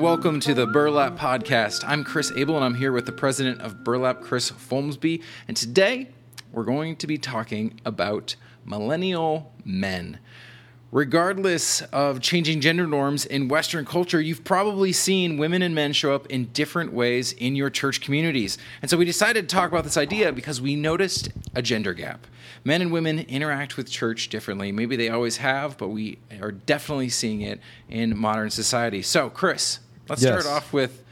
welcome to the Burlap Podcast. I'm Chris Abel, and I'm here with the president of Burlap, Chris Folmsbee. And today, we're going to be talking about millennial men. Regardless of changing gender norms in Western culture, you've probably seen women and men show up in different ways in your church communities. And so we decided to talk about this idea because we noticed a gender gap. Men and women interact with church differently. Maybe they always have, but we are definitely seeing it in modern society. So, Chris, let's Yes. start off with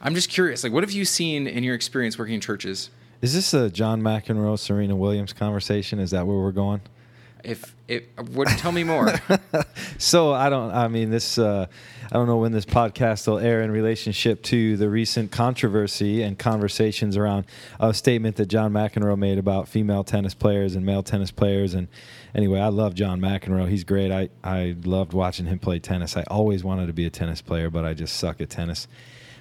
I'm just curious, like what have you seen in your experience working in churches? Is this a John McEnroe, Serena Williams conversation? Is that where we're going? If it what tell me more. So I don't. I mean, this. Uh, I don't know when this podcast will air in relationship to the recent controversy and conversations around a statement that John McEnroe made about female tennis players and male tennis players. And anyway, I love John McEnroe. He's great. I I loved watching him play tennis. I always wanted to be a tennis player, but I just suck at tennis.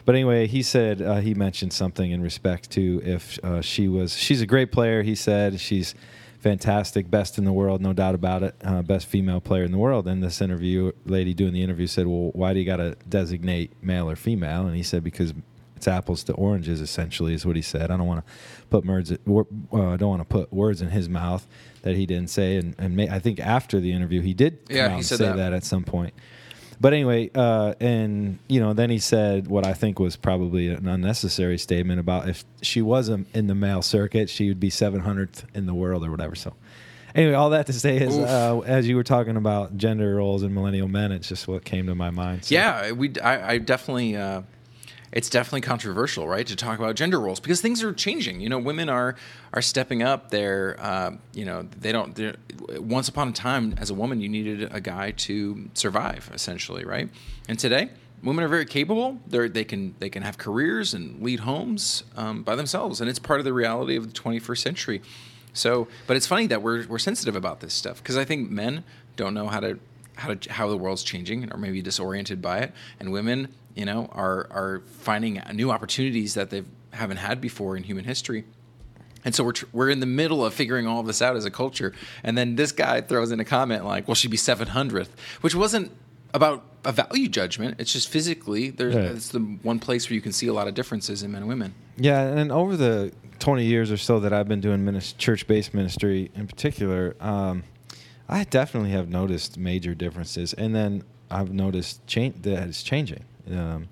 But anyway, he said uh, he mentioned something in respect to if uh, she was. She's a great player. He said she's fantastic, best in the world, no doubt about it, uh, best female player in the world. And this interview lady doing the interview said, "Well, why do you got to designate male or female?" And he said, "Because it's apples to oranges, essentially, is what he said. I don't want to put words. Uh, I don't want to put words in his mouth that he didn't say. And, and may, I think after the interview, he did Yeah, he said say that. that at some point. But anyway, uh, and you know, then he said what I think was probably an unnecessary statement about if she was a, in the male circuit, she would be 700th in the world or whatever. So, anyway, all that to say is, uh, as you were talking about gender roles and millennial men, it's just what came to my mind. So- Yeah, we. I, I definitely. Uh, it's definitely controversial, right, to talk about gender roles because things are changing. You know, women are are stepping up. They're, uh, you know, they don't. Once upon a time, as a woman, you needed a guy to survive, essentially, right? And today, women are very capable. They're they can they can have careers and lead homes um, by themselves, and it's part of the reality of the 21st century. So, but it's funny that we're we're sensitive about this stuff because I think men don't know how to how to how the world's changing or maybe disoriented by it, and women, you know, are are finding new opportunities that they haven't had before in human history. And so we're tr- we're in the middle of figuring all of this out as a culture, and then this guy throws in a comment like, "Well, she'd be seven hundredth," which wasn't about a value judgment. It's just physically there's it's the one place where you can see a lot of differences in men and women. Yeah, and over the 20 years or so that I've been doing minis- church-based ministry in particular, um, I definitely have noticed major differences, and then I've noticed change that it's changing um,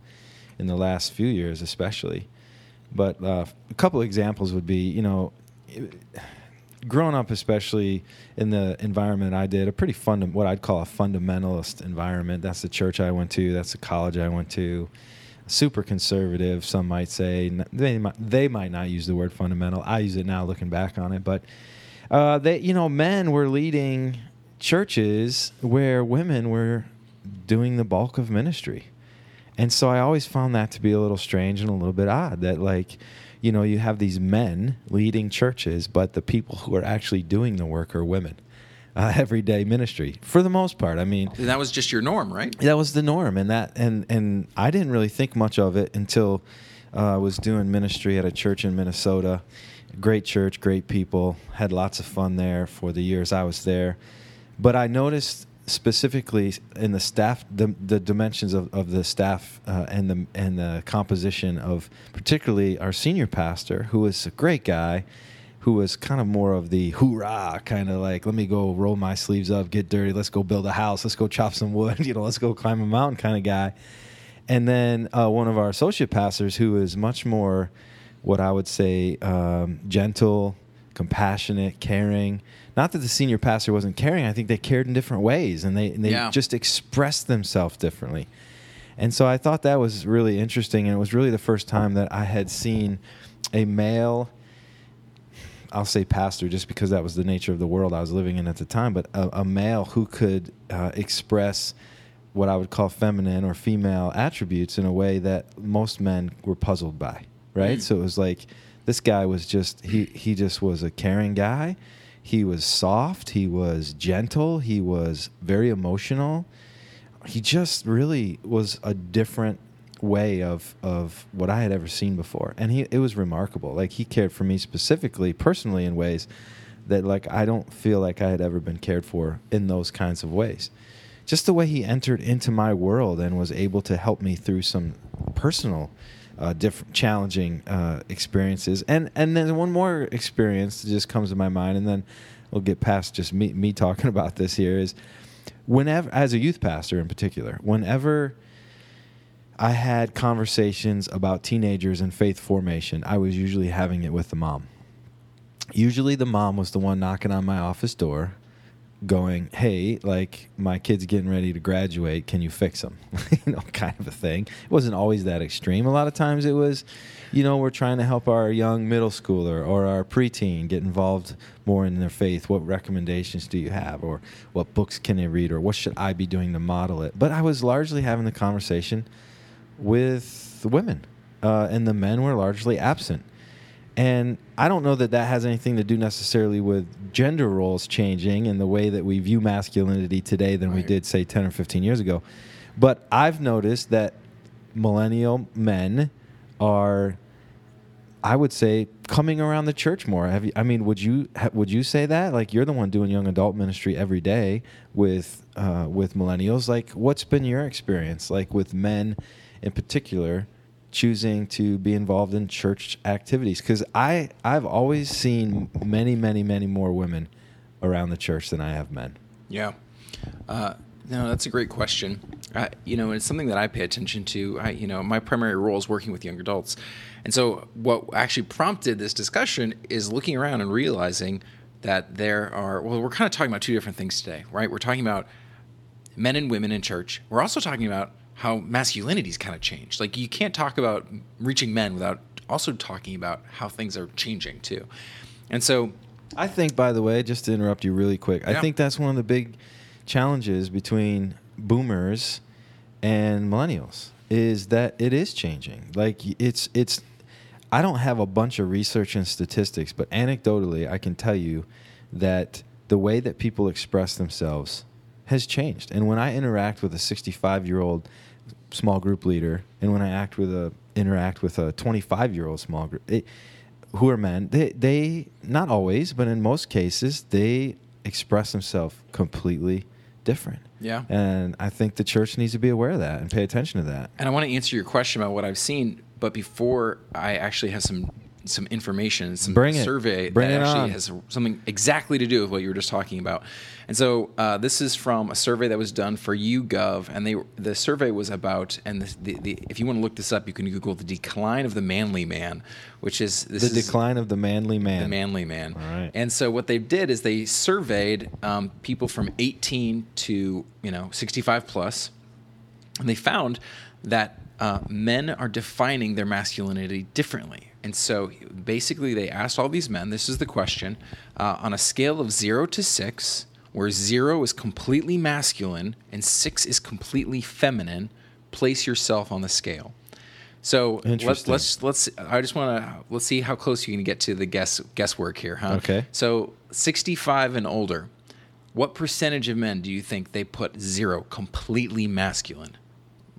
in the last few years, especially. But uh, a couple examples would be, you know, growing up, especially in the environment I did, a pretty funda- what I'd call a fundamentalist environment. That's the church I went to. That's the college I went to. Super conservative, some might say. They might, they might not use the word fundamental. I use it now, looking back on it. But uh, they, you know, men were leading churches where women were doing the bulk of ministry. And so I always found that to be a little strange and a little bit odd that, like, you know, you have these men leading churches, but the people who are actually doing the work are women. Uh, everyday ministry, for the most part. I mean, And that was just your norm, right? that was the norm, and that and and I didn't really think much of it until uh, I was doing ministry at a church in Minnesota. Great church, great people. Had lots of fun there for the years I was there. But I noticed specifically in the staff, the the dimensions of, of the staff uh, and the and the composition of particularly our senior pastor, who was a great guy who was kind of more of the hoorah kind of like let me go roll my sleeves up get dirty let's go build a house let's go chop some wood you know let's go climb a mountain kind of guy. And then uh, one of our associate pastors who is much more what i would say um, gentle compassionate caring not that the senior pastor wasn't caring i think they cared in different ways and they, and they Yeah. just expressed themselves differently and so i thought that was really interesting and it was really the first time that i had seen a male I'll say pastor just because that was the nature of the world I was living in at the time, but a, a male who could uh, express what I would call feminine or female attributes in a way that most men were puzzled by, right? Mm. So it was like this guy was just he he just was a caring guy. He was soft, he was gentle, he was very emotional. He just really was a different way of of what I had ever seen before, and he it was remarkable. Like he cared for me specifically, personally, in ways that like I don't feel like I had ever been cared for in those kinds of ways. just the way he entered into my world and was able to help me through some personal uh, different challenging uh, experiences. And and then one more experience that just comes to my mind and then we'll get past just me me talking about this here is whenever as a youth pastor in particular whenever I had conversations about teenagers and faith formation I was usually having it with the mom. Usually the mom was the one knocking on my office door going, "Hey, like my kid's getting ready to graduate, can you fix them?" you know, kind of a thing. It wasn't always that extreme. A lot of times it was, you know, we're trying to help our young middle schooler or our preteen get involved more in their faith. What recommendations do you have, or what books can they read, or what should I be doing to model it? But I was largely having the conversation with women, uh, and the men were largely absent. And I don't know that that has anything to do necessarily with gender roles changing and the way that we view masculinity today than we did, say, 10 or 15 years ago. But I've noticed that millennial men are, I would say, coming around the church more. Have you, I mean, would you would you say that? Like you're the one doing young adult ministry every day with uh, with millennials. Like, what's been your experience? Like with men in particular choosing to be involved in church activities because I I've always seen many many many more women around the church than I have men. Yeah. Uh, no, that's a great question. Uh, you know, it's something that I pay attention to. I, you know, my primary role is working with young adults, and so what actually prompted this discussion is looking around and realizing that there are. Well, we're kind of talking about two different things today, right? We're talking about men and women in church. We're also talking about how masculinity's kind of changed. Like you can't talk about reaching men without also talking about how things are changing too. And so, I think, by the way, just to interrupt you really quick, I think that's one of the big challenges between boomers and millennials is that it is changing. Like it's it's. I don't have a bunch of research and statistics, but anecdotally, I can tell you that the way that people express themselves has changed. And when I interact with a 65 year old small group leader, and when I act with a interact with a 25 year old small group, it, who are men, they they not always, but in most cases, they express themselves completely different. Yeah. And I think the church needs to be aware of that and pay attention to that. And I want to answer your question about what I've seen, but before I actually have some some information, some Bring it. survey Bring that it actually on. has something exactly to do with what you were just talking about. And so uh, this is from a survey that was done for YouGov, and they the survey was about and the, the, the if you want to look this up, you can Google the decline of the manly man, which is this the is decline of the manly man. the manly man. All right. And so what they did is they surveyed um, people from 18 to you know 65 plus, and they found that uh, men are defining their masculinity differently. And so basically, they asked all these men. This is the question: uh, on a scale of zero to six, where zero is completely masculine and six is completely feminine, place yourself on the scale. So let's let's let's. I just want to let's see how close you can get to the guess guesswork here, huh? Okay. So 65 and older, what percentage of men do you think they put zero completely masculine?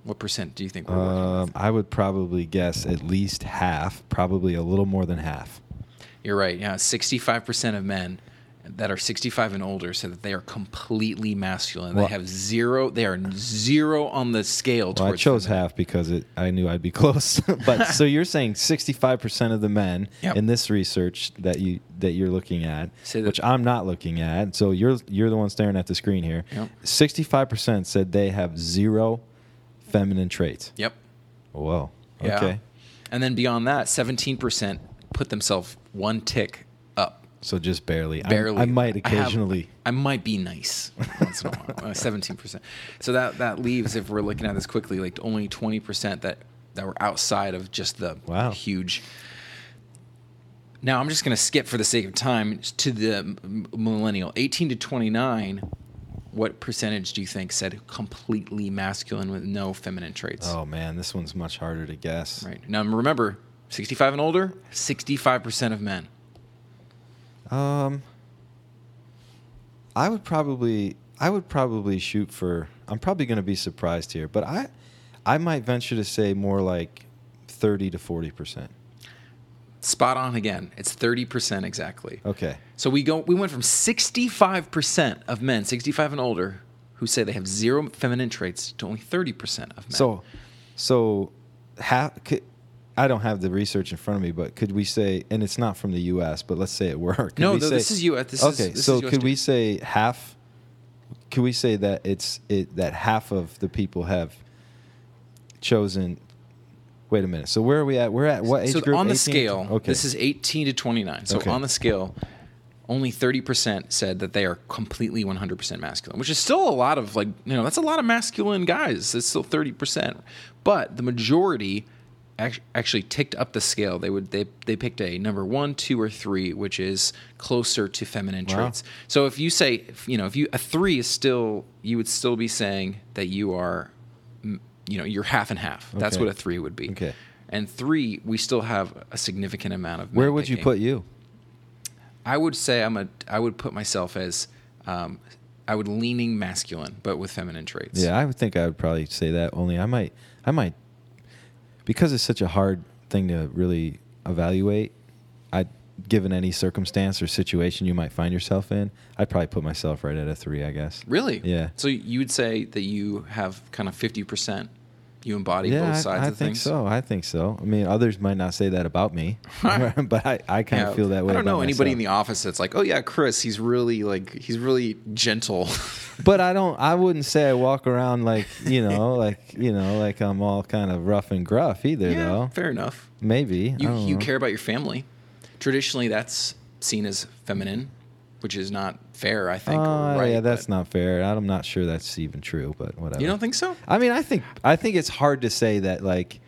What percent do you think we're working Um, with? I would probably guess at least half, probably a little more than half. You're right. Yeah, 65% of men that are 65 and older say that they are completely masculine. Well- they have zero. They are zero on the scale. Well, I chose half because it, I knew I'd be close. but so you're saying 65% of the men Yep. in this research that you that you're looking at, that- which I'm not looking at. So you're you're the one staring at the screen here. Yep. 65% said they have zero feminine traits. Yep. Oh, Whoa. Yeah. Okay. And then beyond that, 17% put themselves one tick up. So just barely. I- barely. I, might I have- occasionally. I, might be nice once in a while. Uh, seventeen percent. So that that leaves, if we're looking at this quickly, like only twenty percent that that were outside of just the Wow. huge. Now I'm just going to skip for the sake of time to the millennial, eighteen to twenty nine. What percentage do you think said completely masculine with no feminine traits? oh man, this one's much harder to guess. Right now, remember, sixty-five and older, sixty-five percent of men. Um, I would probably, I would probably shoot for. I'm probably going to be surprised here, but I, I might venture to say more like thirty to forty percent. Spot on again. It's thirty percent exactly. Okay. So we go. We went from sixty-five percent of men, sixty-five and older, who say they have zero feminine traits to only 30% of men. So, so half. Could, I don't have the research in front of me, but could we say, and it's not from the U.S., but let's say it were. Could no, we no, say, this is U.S. This is- okay, this so is US could we say half? Could we say that it's it that half of the people have chosen? Wait a minute. So where are we at? We're at what age group? so group? on the 18? scale, Okay. this is 18 to 29. So Okay. on the scale, only 30% said that they are completely 100% masculine, which is still a lot of like, you know, that's a lot of masculine guys. It's still 30%. But the majority actually ticked up the scale. They would they they picked a number 1, 2 or 3, which is closer to feminine Wow. traits. So if you say, you know, if you a 3 is still you would still be saying that you are you know, you're half and half. That's what a 3 would be. Okay. And three, we still have a significant amount of. Where would you put you? I would say I'm a. I would put myself as. Um, I would leaning masculine, but with feminine traits. Yeah, I would think I would probably say that. Only I might, I might, because it's such a hard thing to really evaluate. I, given any circumstance or situation you might find yourself in, I'd probably put myself right at a three. I guess. Really? Yeah. So you would say that you have kind of fifty percent. You embody yeah, both I- sides I, of think things. so. I think so. I mean, others might not say that about me, but I, I kind Yeah. of feel that way. I don't know anybody in the office that's like, oh yeah, Chris, he's really like he's really gentle. But I don't. I wouldn't say I walk around like you know, like you know, like I'm all kind of rough and gruff either. yeah, though fair enough. maybe You you know. care about your family. Traditionally, that's seen as feminine, which is not fair. I think. Oh, right? yeah, that's not fair. I'm not sure that's even true, but whatever. You don't think so? I mean, I think I think it's hard to say that like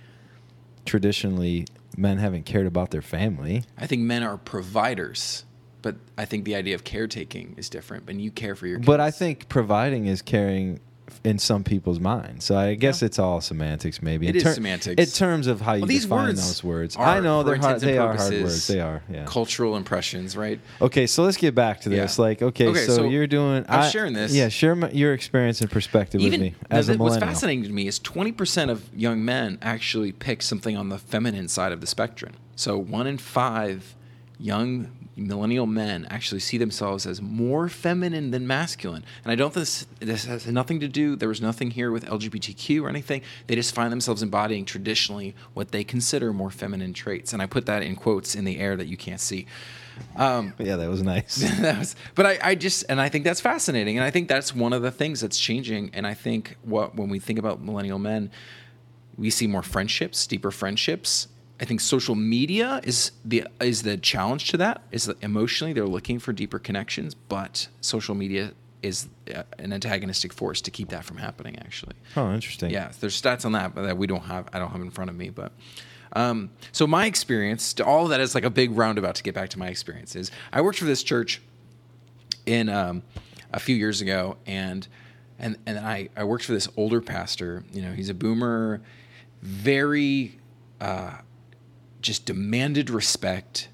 traditionally men haven't cared about their family. I think men are providers, but I think the idea of caretaking is different. When you care for your kids. But I think providing is caring in some people's minds. So I guess Yeah. it's all semantics, maybe. It in is semantics. In terms of how you Well, these define words those words. are, I know they're hard. They are hard words. They are. Yeah. cultural impressions, right? Okay, so let's get back to this. Yeah. Like, okay, Okay, so, so you're doing. I'm I- sharing this. Yeah, share my, your experience and perspective Even with me as a th- what's fascinating to me is 20% of young men actually pick something on the feminine side of the spectrum. So one in five young millennial men actually see themselves as more feminine than masculine. And I don't think this, this has nothing to do, there was nothing here with LGBTQ or anything. They just find themselves embodying traditionally what they consider more feminine traits. And I put that in quotes in the air that you can't see. Um, Yeah, that was nice. that was, but I, I just and I think that's fascinating, and I think that's one of the things that's changing. And I think what when we think about millennial men, we see more friendships, deeper friendships. I think social media is the is the challenge to that. Is that emotionally they're looking for deeper connections, but social media is uh, an antagonistic force to keep that from happening. Actually, oh, interesting. yeah, there's stats on that, that we don't have. I don't have in front of me, but. Um, so my experience, to all of that is like a big roundabout to get back to my experiences. I worked for this church in um, a few years ago, and and and I I worked for this older pastor. You know, he's a boomer, very uh, just demanded respect.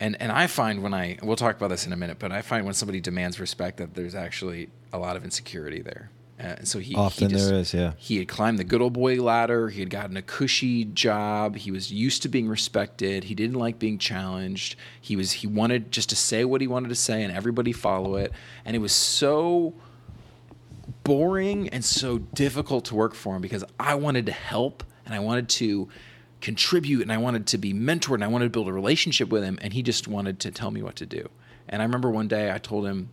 And and I find when I we'll talk about this in a minute, but I find when somebody demands respect that there's actually a lot of insecurity there. Uh, and so he Often he just, there is, yeah. He had climbed the good old boy ladder. He had gotten a cushy job. He was used to being respected. He didn't like being challenged. He was he wanted just to say what he wanted to say and everybody follow it. And it was so boring and so difficult to work for him because I wanted to help and I wanted to contribute and I wanted to be mentored and I wanted to build a relationship with him and he just wanted to tell me what to do. And I remember one day I told him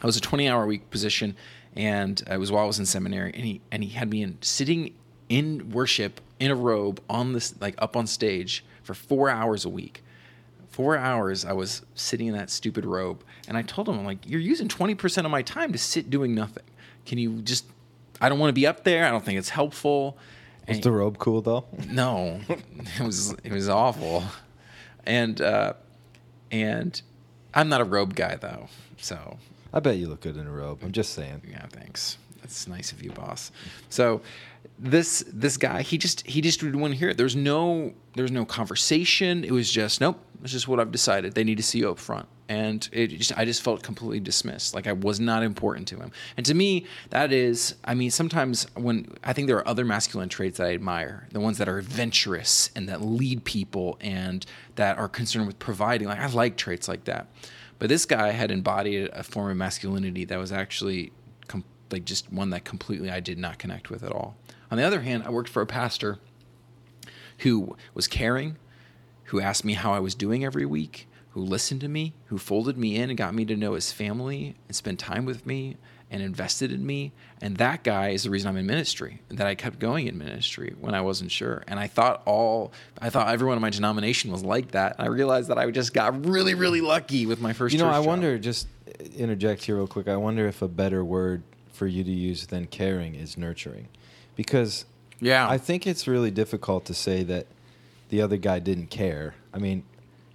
I was a 20 hour week position and it was while I was in seminary and he and he had me in sitting in worship in a robe on this like up on stage for 4 hours a week. 4 hours I was sitting in that stupid robe and I told him I'm like you're using 20% of my time to sit doing nothing. Can you just I don't want to be up there. I don't think it's helpful. Was And- the robe cool though? no, it was it was awful, and uh, and I'm not a robe guy though, so I bet you look good in a robe. I'm just saying. yeah, thanks. That's nice of you, boss. So this this guy, he just he just didn't want to hear it. There's no there's no conversation. It was just nope. It's just what I've decided. They need to see you up front, and it just I just felt completely dismissed. Like I was not important to him. And to me, that is, I mean, sometimes when I think there are other masculine traits that I admire, the ones that are adventurous and that lead people and that are concerned with providing. Like I like traits like that. But this guy had embodied a form of masculinity that was actually com- like just one that completely I did not connect with at all. On the other hand, I worked for a pastor who was caring, who asked me how I was doing every week, who listened to me, who folded me in and got me to know his family and spend time with me and invested in me. And that guy is the reason I'm in ministry, that I kept going in ministry when I wasn't sure. And I thought all, I thought everyone in my denomination was like that. And I realized that I just got really, really lucky with my first You know, I job. wonder, just interject here real quick. I wonder if a better word for you to use than caring is nurturing. Because Yeah. I think it's really difficult to say that the other guy didn't care. I mean,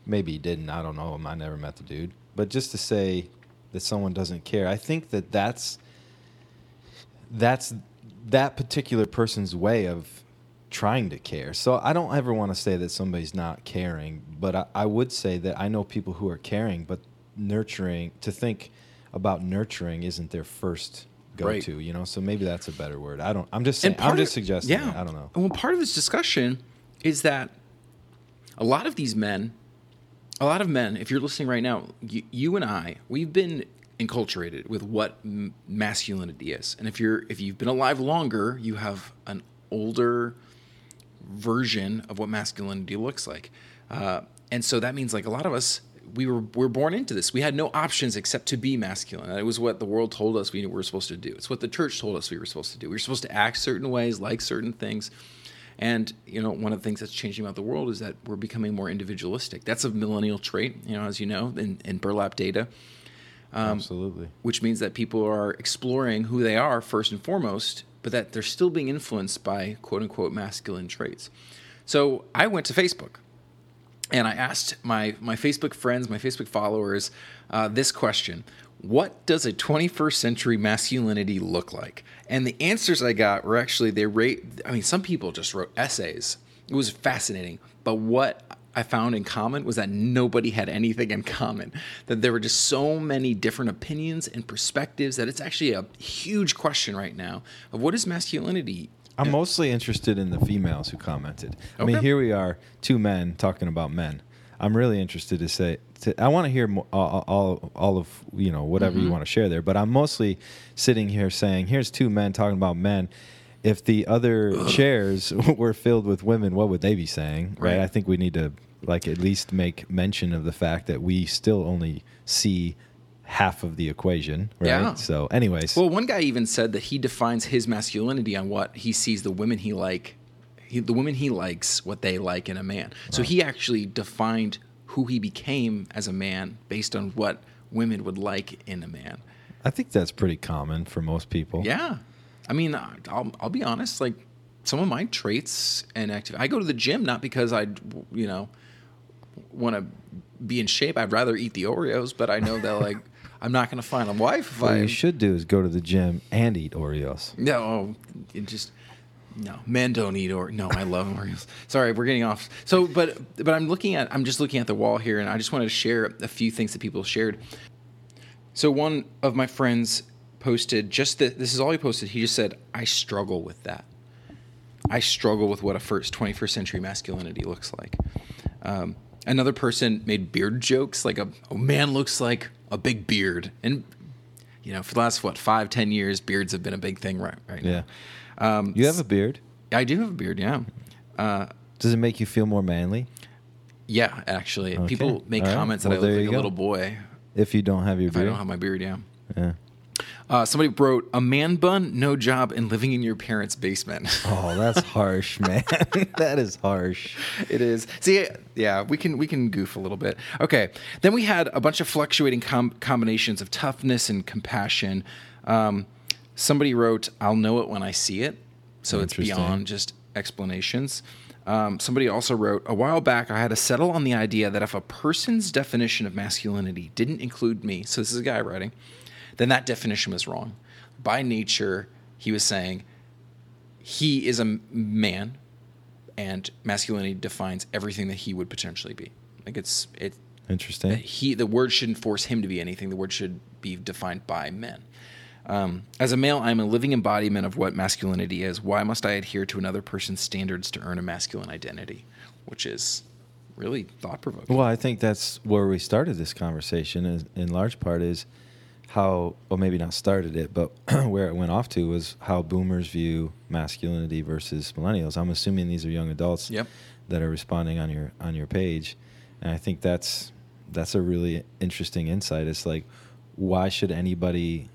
maybe he didn't. I don't know him. I never met the dude. But just to say that someone doesn't care, I think that that's that's that particular person's way of trying to care. So I don't ever want to say that somebody's not caring, but I, I would say that I know people who are caring, but nurturing to think about nurturing isn't their first go Right. to, you know. So maybe that's a better word. I don't. I'm just saying. I'm just of- suggesting. Yeah. I don't know. Well, part of this discussion is that a lot of these men, a lot of men, if you're listening right now, you, you and I, we've been enculturated with what m- masculinity is, and if you're if you've been alive longer, you have an older version of what masculinity looks like, uh, and so that means like a lot of us. We were, we were born into this. We had no options except to be masculine. It was what the world told us we were supposed to do. It's what the church told us we were supposed to do. We were supposed to act certain ways, like certain things. And you know, one of the things that's changing about the world is that we're becoming more individualistic. That's a millennial trait, you know, as you know, in, in burlap data, Um, Absolutely. which means that people are exploring who they are first and foremost, but that they're still being influenced by quote unquote masculine traits. So I went to Facebook and I asked my my Facebook friends, my Facebook followers, uh, this question: What does a 21st century masculinity look like? And the answers I got were actually they rate. I mean, some people just wrote essays. It was fascinating, but what I found in common was that nobody had anything in common. That there were just so many different opinions and perspectives that it's actually a huge question right now of what is masculinity. I'm mostly interested in the females who commented. I mean, here we are, two men talking about men. I'm really interested to say. To, I want to hear all, all, all of you know whatever Mm-hmm. you want to share there. But I'm mostly sitting here saying, here's two men talking about men. If the other chairs were filled with women, what would they be saying? Right. Right. I think we need to like at least make mention of the fact that we still only see half of the equation. Right. Yeah. So, anyways. Well, one guy even said that he defines his masculinity on what he sees the women he like, he, the women he likes, what they like in a man. So he actually defined who he became as a man based on what women would like in a man. I think that's pretty common for most people. Yeah, I mean, I'll I'll be honest. Like some of my traits and activity, I go to the gym not because I, you know, want to be in shape. I'd rather eat the Oreos, but I know that like I'm not going to find a wife if What I you should do is go to the gym and eat Oreos. No, it just no. Men don't eat or no. I love Oreos. Sorry, we're getting off. So, but but I'm looking at I'm just looking at the wall here, and I just wanted to share a few things that people shared. So one of my friends posted just that. This is all he posted. He just said, "I struggle with that. I struggle with what a first 21st century masculinity looks like." Um, another person made beard jokes, like a, a man looks like a big beard, and you know, for the last what five, ten years, beards have been a big thing right right Yeah. now. Um, You have a beard. I do have a beard, yeah. Uh, Does it make you feel more manly yeah, actually, Okay. people make All right. comments Well, that I look like go. a little boy if you don't have your if I don't have my beard. Yeah. yeah. Uh, somebody wrote a man bun, no job, and living in your parents' basement. Oh, that's harsh, man. that is harsh. It is. See, yeah, we can we can goof a little bit. Okay. Then we had a bunch of fluctuating com- combinations of toughness and compassion. Um, somebody wrote, "I'll know it when I see it," so it's beyond just explanations. Um, somebody also wrote, "A while back, I had to settle on the idea that if a person's definition of masculinity didn't include me, so this is a guy writing, then that definition was wrong. By nature, he was saying." He is a man and masculinity defines everything that he would potentially be. Like it's it Interesting. he the word shouldn't force him to be anything. The word should be defined by men. Um, as a male, I am a living embodiment of what masculinity is. Why must I adhere to another person's standards to earn a masculine identity? Which is really thought provoking. Well, I think that's where we started this conversation. Is in large part is how well maybe not started it, but where it went off to was how boomers view masculinity versus millennials. I'm assuming these are young adults Yep. that are responding on your on your page, and I think that's that's a really interesting insight. It's like, why should anybody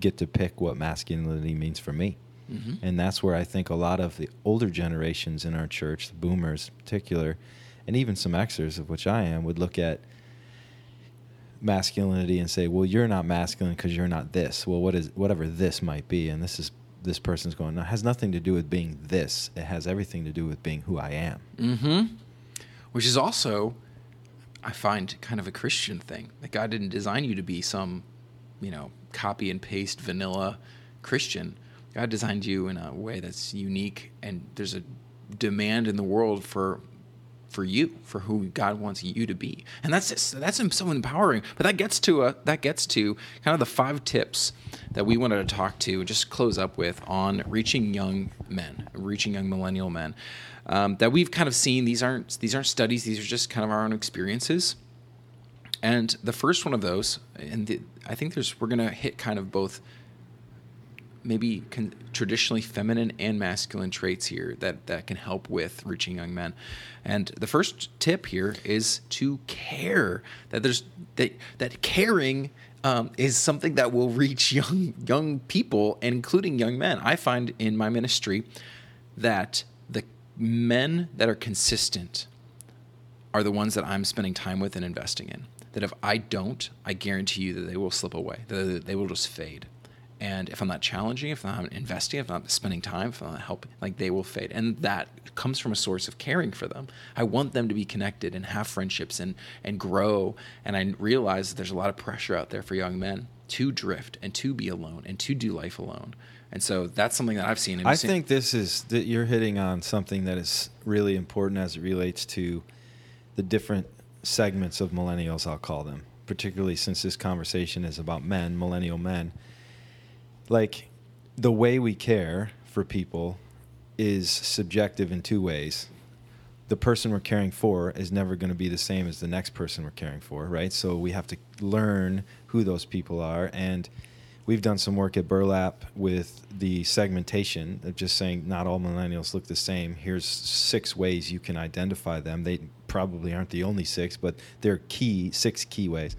get to pick what masculinity means for me? hmm And that's where I think a lot of the older generations in our church, the boomers in particular, and even some Xers, of which I am, would look at masculinity and say, "Well, you're not masculine because you're not this." Well, what is whatever this might be, and this is this person's going. No, it has nothing to do with being this. It has everything to do with being who I am. hmm Which is also, I find, kind of a Christian thing. That God didn't design you to be some, you know, copy and paste vanilla Christian. God designed you in a way that's unique, and there's a demand in the world for for you, for who God wants you to be, and that's just, that's so empowering. But that gets to a that gets to kind of the five tips that we wanted to talk to, just close up with on reaching young men, reaching young millennial men. Um, that we've kind of seen. These aren't these aren't studies. These are just kind of our own experiences. And the first one of those, and the, I think there's we're gonna hit kind of both maybe con- traditionally feminine and masculine traits here that that can help with reaching young men. And the first tip here is to care. That there's that that caring um, is something that will reach young young people, including young men. I find in my ministry that the men that are consistent are the ones that I'm spending time with and investing in. That if I don't, I guarantee you that they will slip away. That they will just fade. And if I'm not challenging, if I'm not investing, if I'm not spending time, if I'm not helping, like they will fade. And that comes from a source of caring for them. I want them to be connected and have friendships and and grow. And I realize that there's a lot of pressure out there for young men to drift and to be alone and to do life alone. And so that's something that I've seen. I seen- think this is that you're hitting on something that is really important as it relates to the different segments of millennials, I'll call them, particularly since this conversation is about men, millennial men. Like the way we care for people is subjective in two ways. The person we're caring for is never going to be the same as the next person we're caring for, right? So we have to learn who those people are and we've done some work at Burlap with the segmentation of just saying not all millennials look the same. Here's six ways you can identify them. They probably aren't the only six, but they're key, six key ways.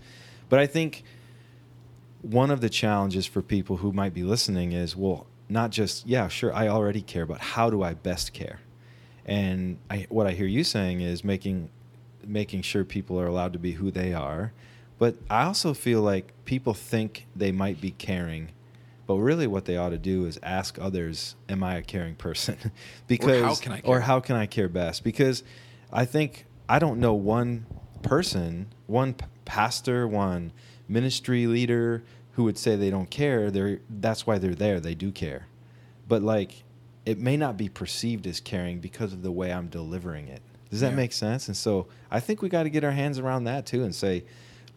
But I think one of the challenges for people who might be listening is well, not just, yeah, sure, I already care, but how do I best care? And I, what I hear you saying is making making sure people are allowed to be who they are. But I also feel like people think they might be caring, but really what they ought to do is ask others, "Am I a caring person?" because how can I or how can I care best? Because I think I don't know one person, one p- pastor, one ministry leader who would say they don't care. They're that's why they're there. They do care, but like it may not be perceived as caring because of the way I'm delivering it. Does that Yeah. make sense? And so I think we got to get our hands around that too and say,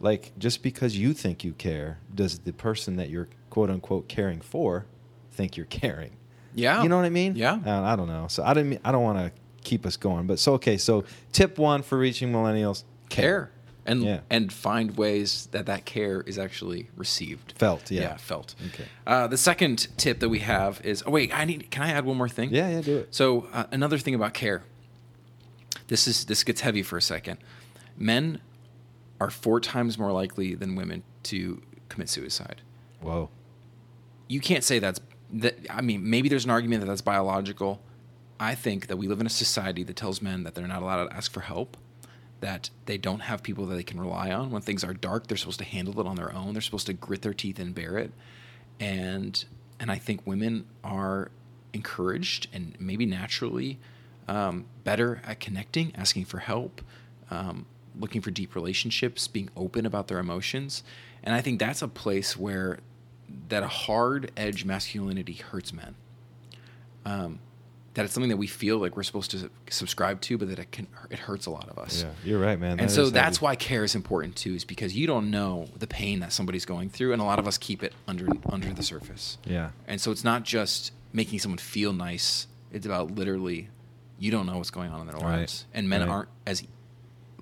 like, just because you think you care, does the person that you're quote unquote caring for think you're caring? yeah, You know what I mean? Yeah. Uh, I don't know. So I didn't. Mean, I don't want to keep us going, but so okay. So tip one for reaching millennials: care and Yeah. and find ways that that care is actually received. Felt, yeah. felt. Okay. Uh, the second tip that we have is oh wait, I need. Can I add one more thing? Yeah, yeah, do it. So uh, another thing about care. This is this gets heavy for a second. Men are four times more likely than women to commit suicide. Whoa. You can't say that's that. I mean, maybe there's an argument that that's biological. I think that we live in a society that tells men that they're not allowed to ask for help, that they don't have people that they can rely on. When things are dark, they're supposed to handle it on their own. They're supposed to grit their teeth and bear it. And and I think women are encouraged and maybe naturally um, better at connecting, asking for help, um, looking for deep relationships, being open about their emotions. And I think that's a place where that a hard edge masculinity hurts men. Um, that it's something that we feel like we're supposed to subscribe to, but that it can it hurts a lot of us. Yeah, you're right, man. And That so that's heavy. why care is important too, is because you don't know the pain that somebody's going through, and a lot of us keep it under under the surface. Yeah. And so it's not just making someone feel nice; it's about literally, you don't know what's going on in their Right. lives, and men Right. aren't as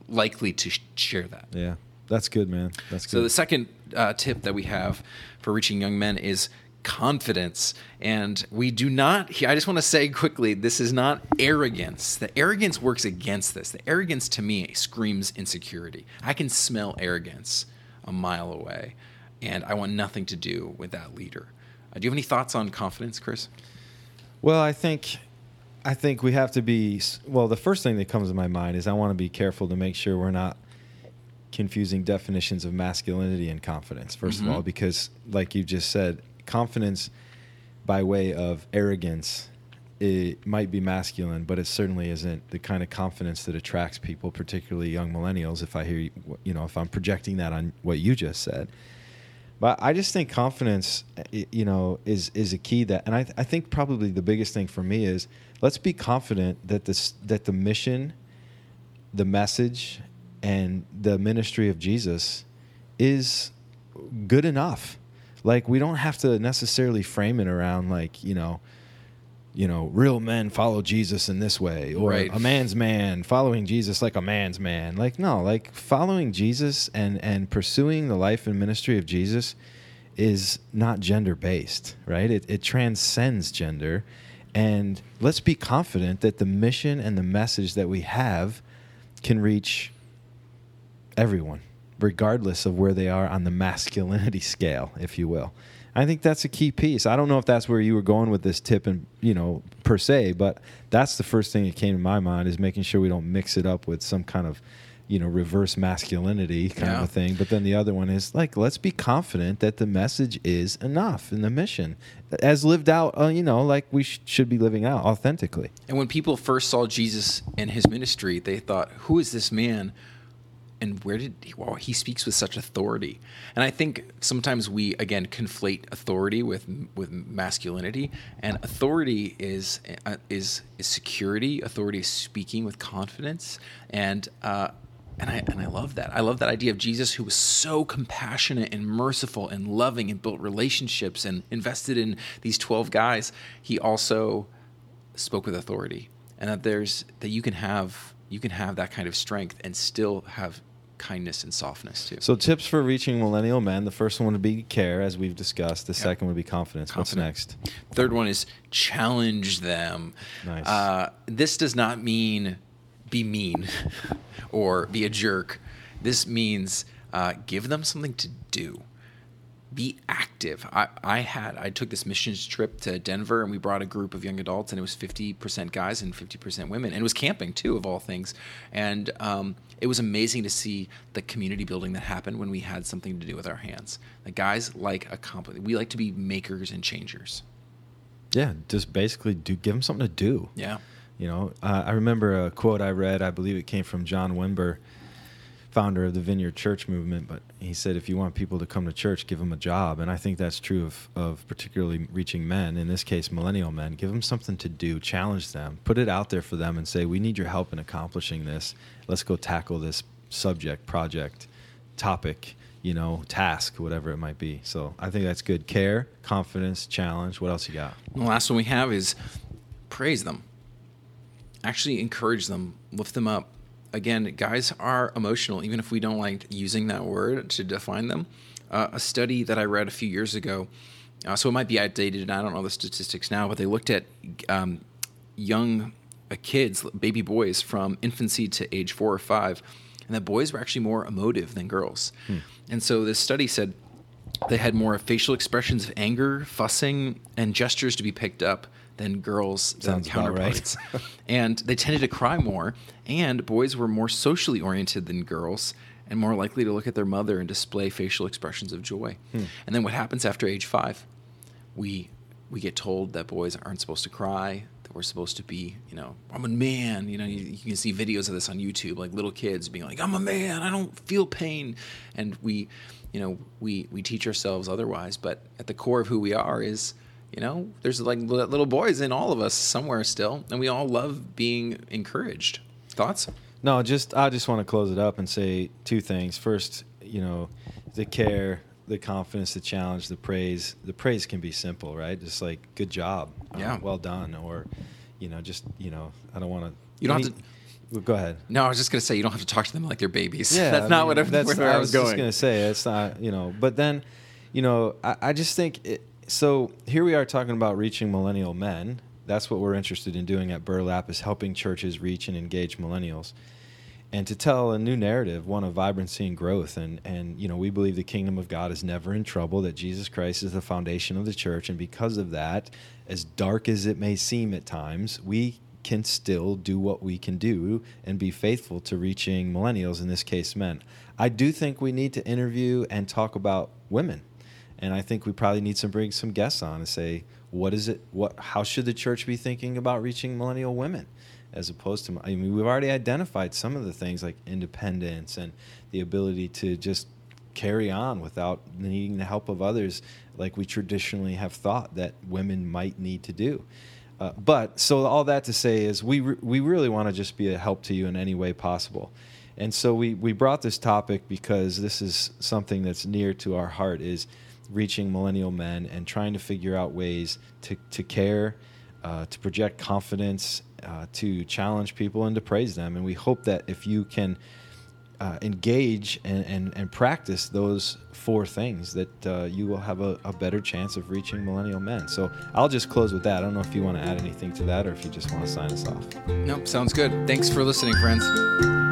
likely to sh- share that. Yeah. That's good, man. That's good. So the second uh, tip that we have for reaching young men is confidence. And we do not, I just want to say quickly, this is not arrogance. The arrogance works against this. The arrogance to me screams insecurity. I can smell arrogance a mile away, and I want nothing to do with that leader. Uh, do you have any thoughts on confidence, Chris? Well, I think I think we have to be well, the first thing that comes to my mind is I want to be careful to make sure we're not confusing definitions of masculinity and confidence 1st Mm-hmm. of all because like you just said, confidence by way of arrogance it might be masculine, but it certainly isn't the kind of confidence that attracts people, particularly young millennials. If I hear, you, you know, if I'm projecting that on what you just said, but I just think confidence, eh, you know, is is a key that, and I I think probably the biggest thing for me is let's be confident that this that the mission, the message, and the ministry of Jesus is good enough. Like we don't have to necessarily frame it around like you know, you know, real men follow Jesus in this way, or Right. a man's man following Jesus like a man's man. Like no, like following Jesus and and pursuing the life and ministry of Jesus is not gender based, right? It it transcends gender, and let's be confident that the mission and the message that we have can reach everyone, regardless of where they are on the masculinity scale, if you will. I think that's a key piece. I don't know if that's where you were going with this tip and you know per se, but that's the first thing that came to my mind is making sure we don't mix it up with some kind of you know reverse masculinity kind Yeah. of a thing. But then the other one is like let's be confident that the message is enough in the mission as lived out, uh, you know, like we sh- should be living out authentically. And when people first saw Jesus and his ministry, they thought, "Who is this man?" And where did he, wow, he speaks with such authority? And I think sometimes we again conflate authority with with masculinity. And authority is uh, is is security. Authority is speaking with confidence. And uh, and I and I love that. I love that idea of Jesus who was so compassionate and merciful and loving and built relationships and invested in these 12 guys. He also spoke with authority. And that there's that you can have you can have that kind of strength and still have kindness and softness too. So tips for reaching millennial men. The first one would be care, as we've discussed. The Yeah. second would be confidence. Confident. What's next? Third one is challenge them. Nice. Uh, this does not mean be mean or be a jerk. This means uh, give them something to do. Be active. I, I had I took this missions trip to Denver and we brought a group of young adults and it was fifty percent guys and fifty percent women and it was camping too of all things and um, it was amazing to see the community building that happened when we had something to do with our hands. The guys like a company. We like to be makers and changers. Yeah, just basically do give them something to do. Yeah. You know, uh, I remember a quote I read. I believe it came from John Wimber, founder of the Vineyard Church movement. But he said, if you want people to come to church, give them a job. And I think that's true of, of particularly reaching men. In this case, millennial men. Give them something to do. Challenge them. Put it out there for them and say, we need your help in accomplishing this. Let's go tackle this subject, project, topic. You know, task, whatever it might be. So I think that's good. Care, confidence, challenge. What else you got? The last one we have is praise them. Actually encourage them, lift them up. Again, guys are emotional, even if we don't like using that word to define them. Uh, a study that I read a few years ago, uh, so it might be outdated, and I don't know the statistics now, but they looked at um, young uh, kids, baby boys, from infancy to age four or five, and that boys were actually more emotive than girls. And so this study said they had more facial expressions of anger, fussing, and gestures to be picked up than girls' than Sounds right. counterparts. and they tended to cry more, and boys were more socially oriented than girls and more likely to look at their mother and display facial expressions of joy. Hmm. And then what happens after age five? We we get told that boys aren't supposed to cry, that we're supposed to be, you know, I'm a man. You know, you, you can see videos of this on YouTube, like little kids being like, I'm a man, I don't feel pain. And we, you know, we, we teach ourselves otherwise. But at the core of who we are is, you know, there's like little boys in all of us somewhere still, and we all love being encouraged. Thoughts? No, just I just want to close it up and say two things. First, you know, the care, the confidence, the challenge, the praise. The praise can be simple, right? Just like good job, uh, Yeah. well done, or you know, just you know, I don't want to. You don't have to- Well, Go ahead. No, I was just gonna say you don't have to talk to them like they're babies. Yeah, that's I not mean, what I'm, that's where I I was was going. just gonna say. It's not you know. But then, you know, I, I just think it, so. Here we are talking about reaching millennial men. That's what we're interested in doing at Burlap is helping churches reach and engage millennials, and to tell a new narrative, one of vibrancy and growth. And and you know, we believe the kingdom of God is never in trouble. That Jesus Christ is the foundation of the church, and because of that, as dark as it may seem at times, we can still do what we can do and be faithful to reaching millennials, in this case, men. I do think we need to interview and talk about women. And I think we probably need to bring some guests on and say, what is it? What? How should the church be thinking about reaching millennial women, as opposed to? I mean, we've already identified some of the things like independence and the ability to just carry on without needing the help of others, like we traditionally have thought that women might need to do. Uh, but so all that to say is we re- we really want to just be a help to you in any way possible. And so we, we brought this topic because this is something that's near to our heart is reaching millennial men and trying to figure out ways to, to care, uh, to project confidence, uh, to challenge people and to praise them. And we hope that if you can uh, engage and, and, and practice those four things that uh, you will have a, a better chance of reaching millennial men. So I'll just close with that. I don't know if you want to add anything to that or if you just want to sign us off. Nope, sounds good. Thanks for listening, friends.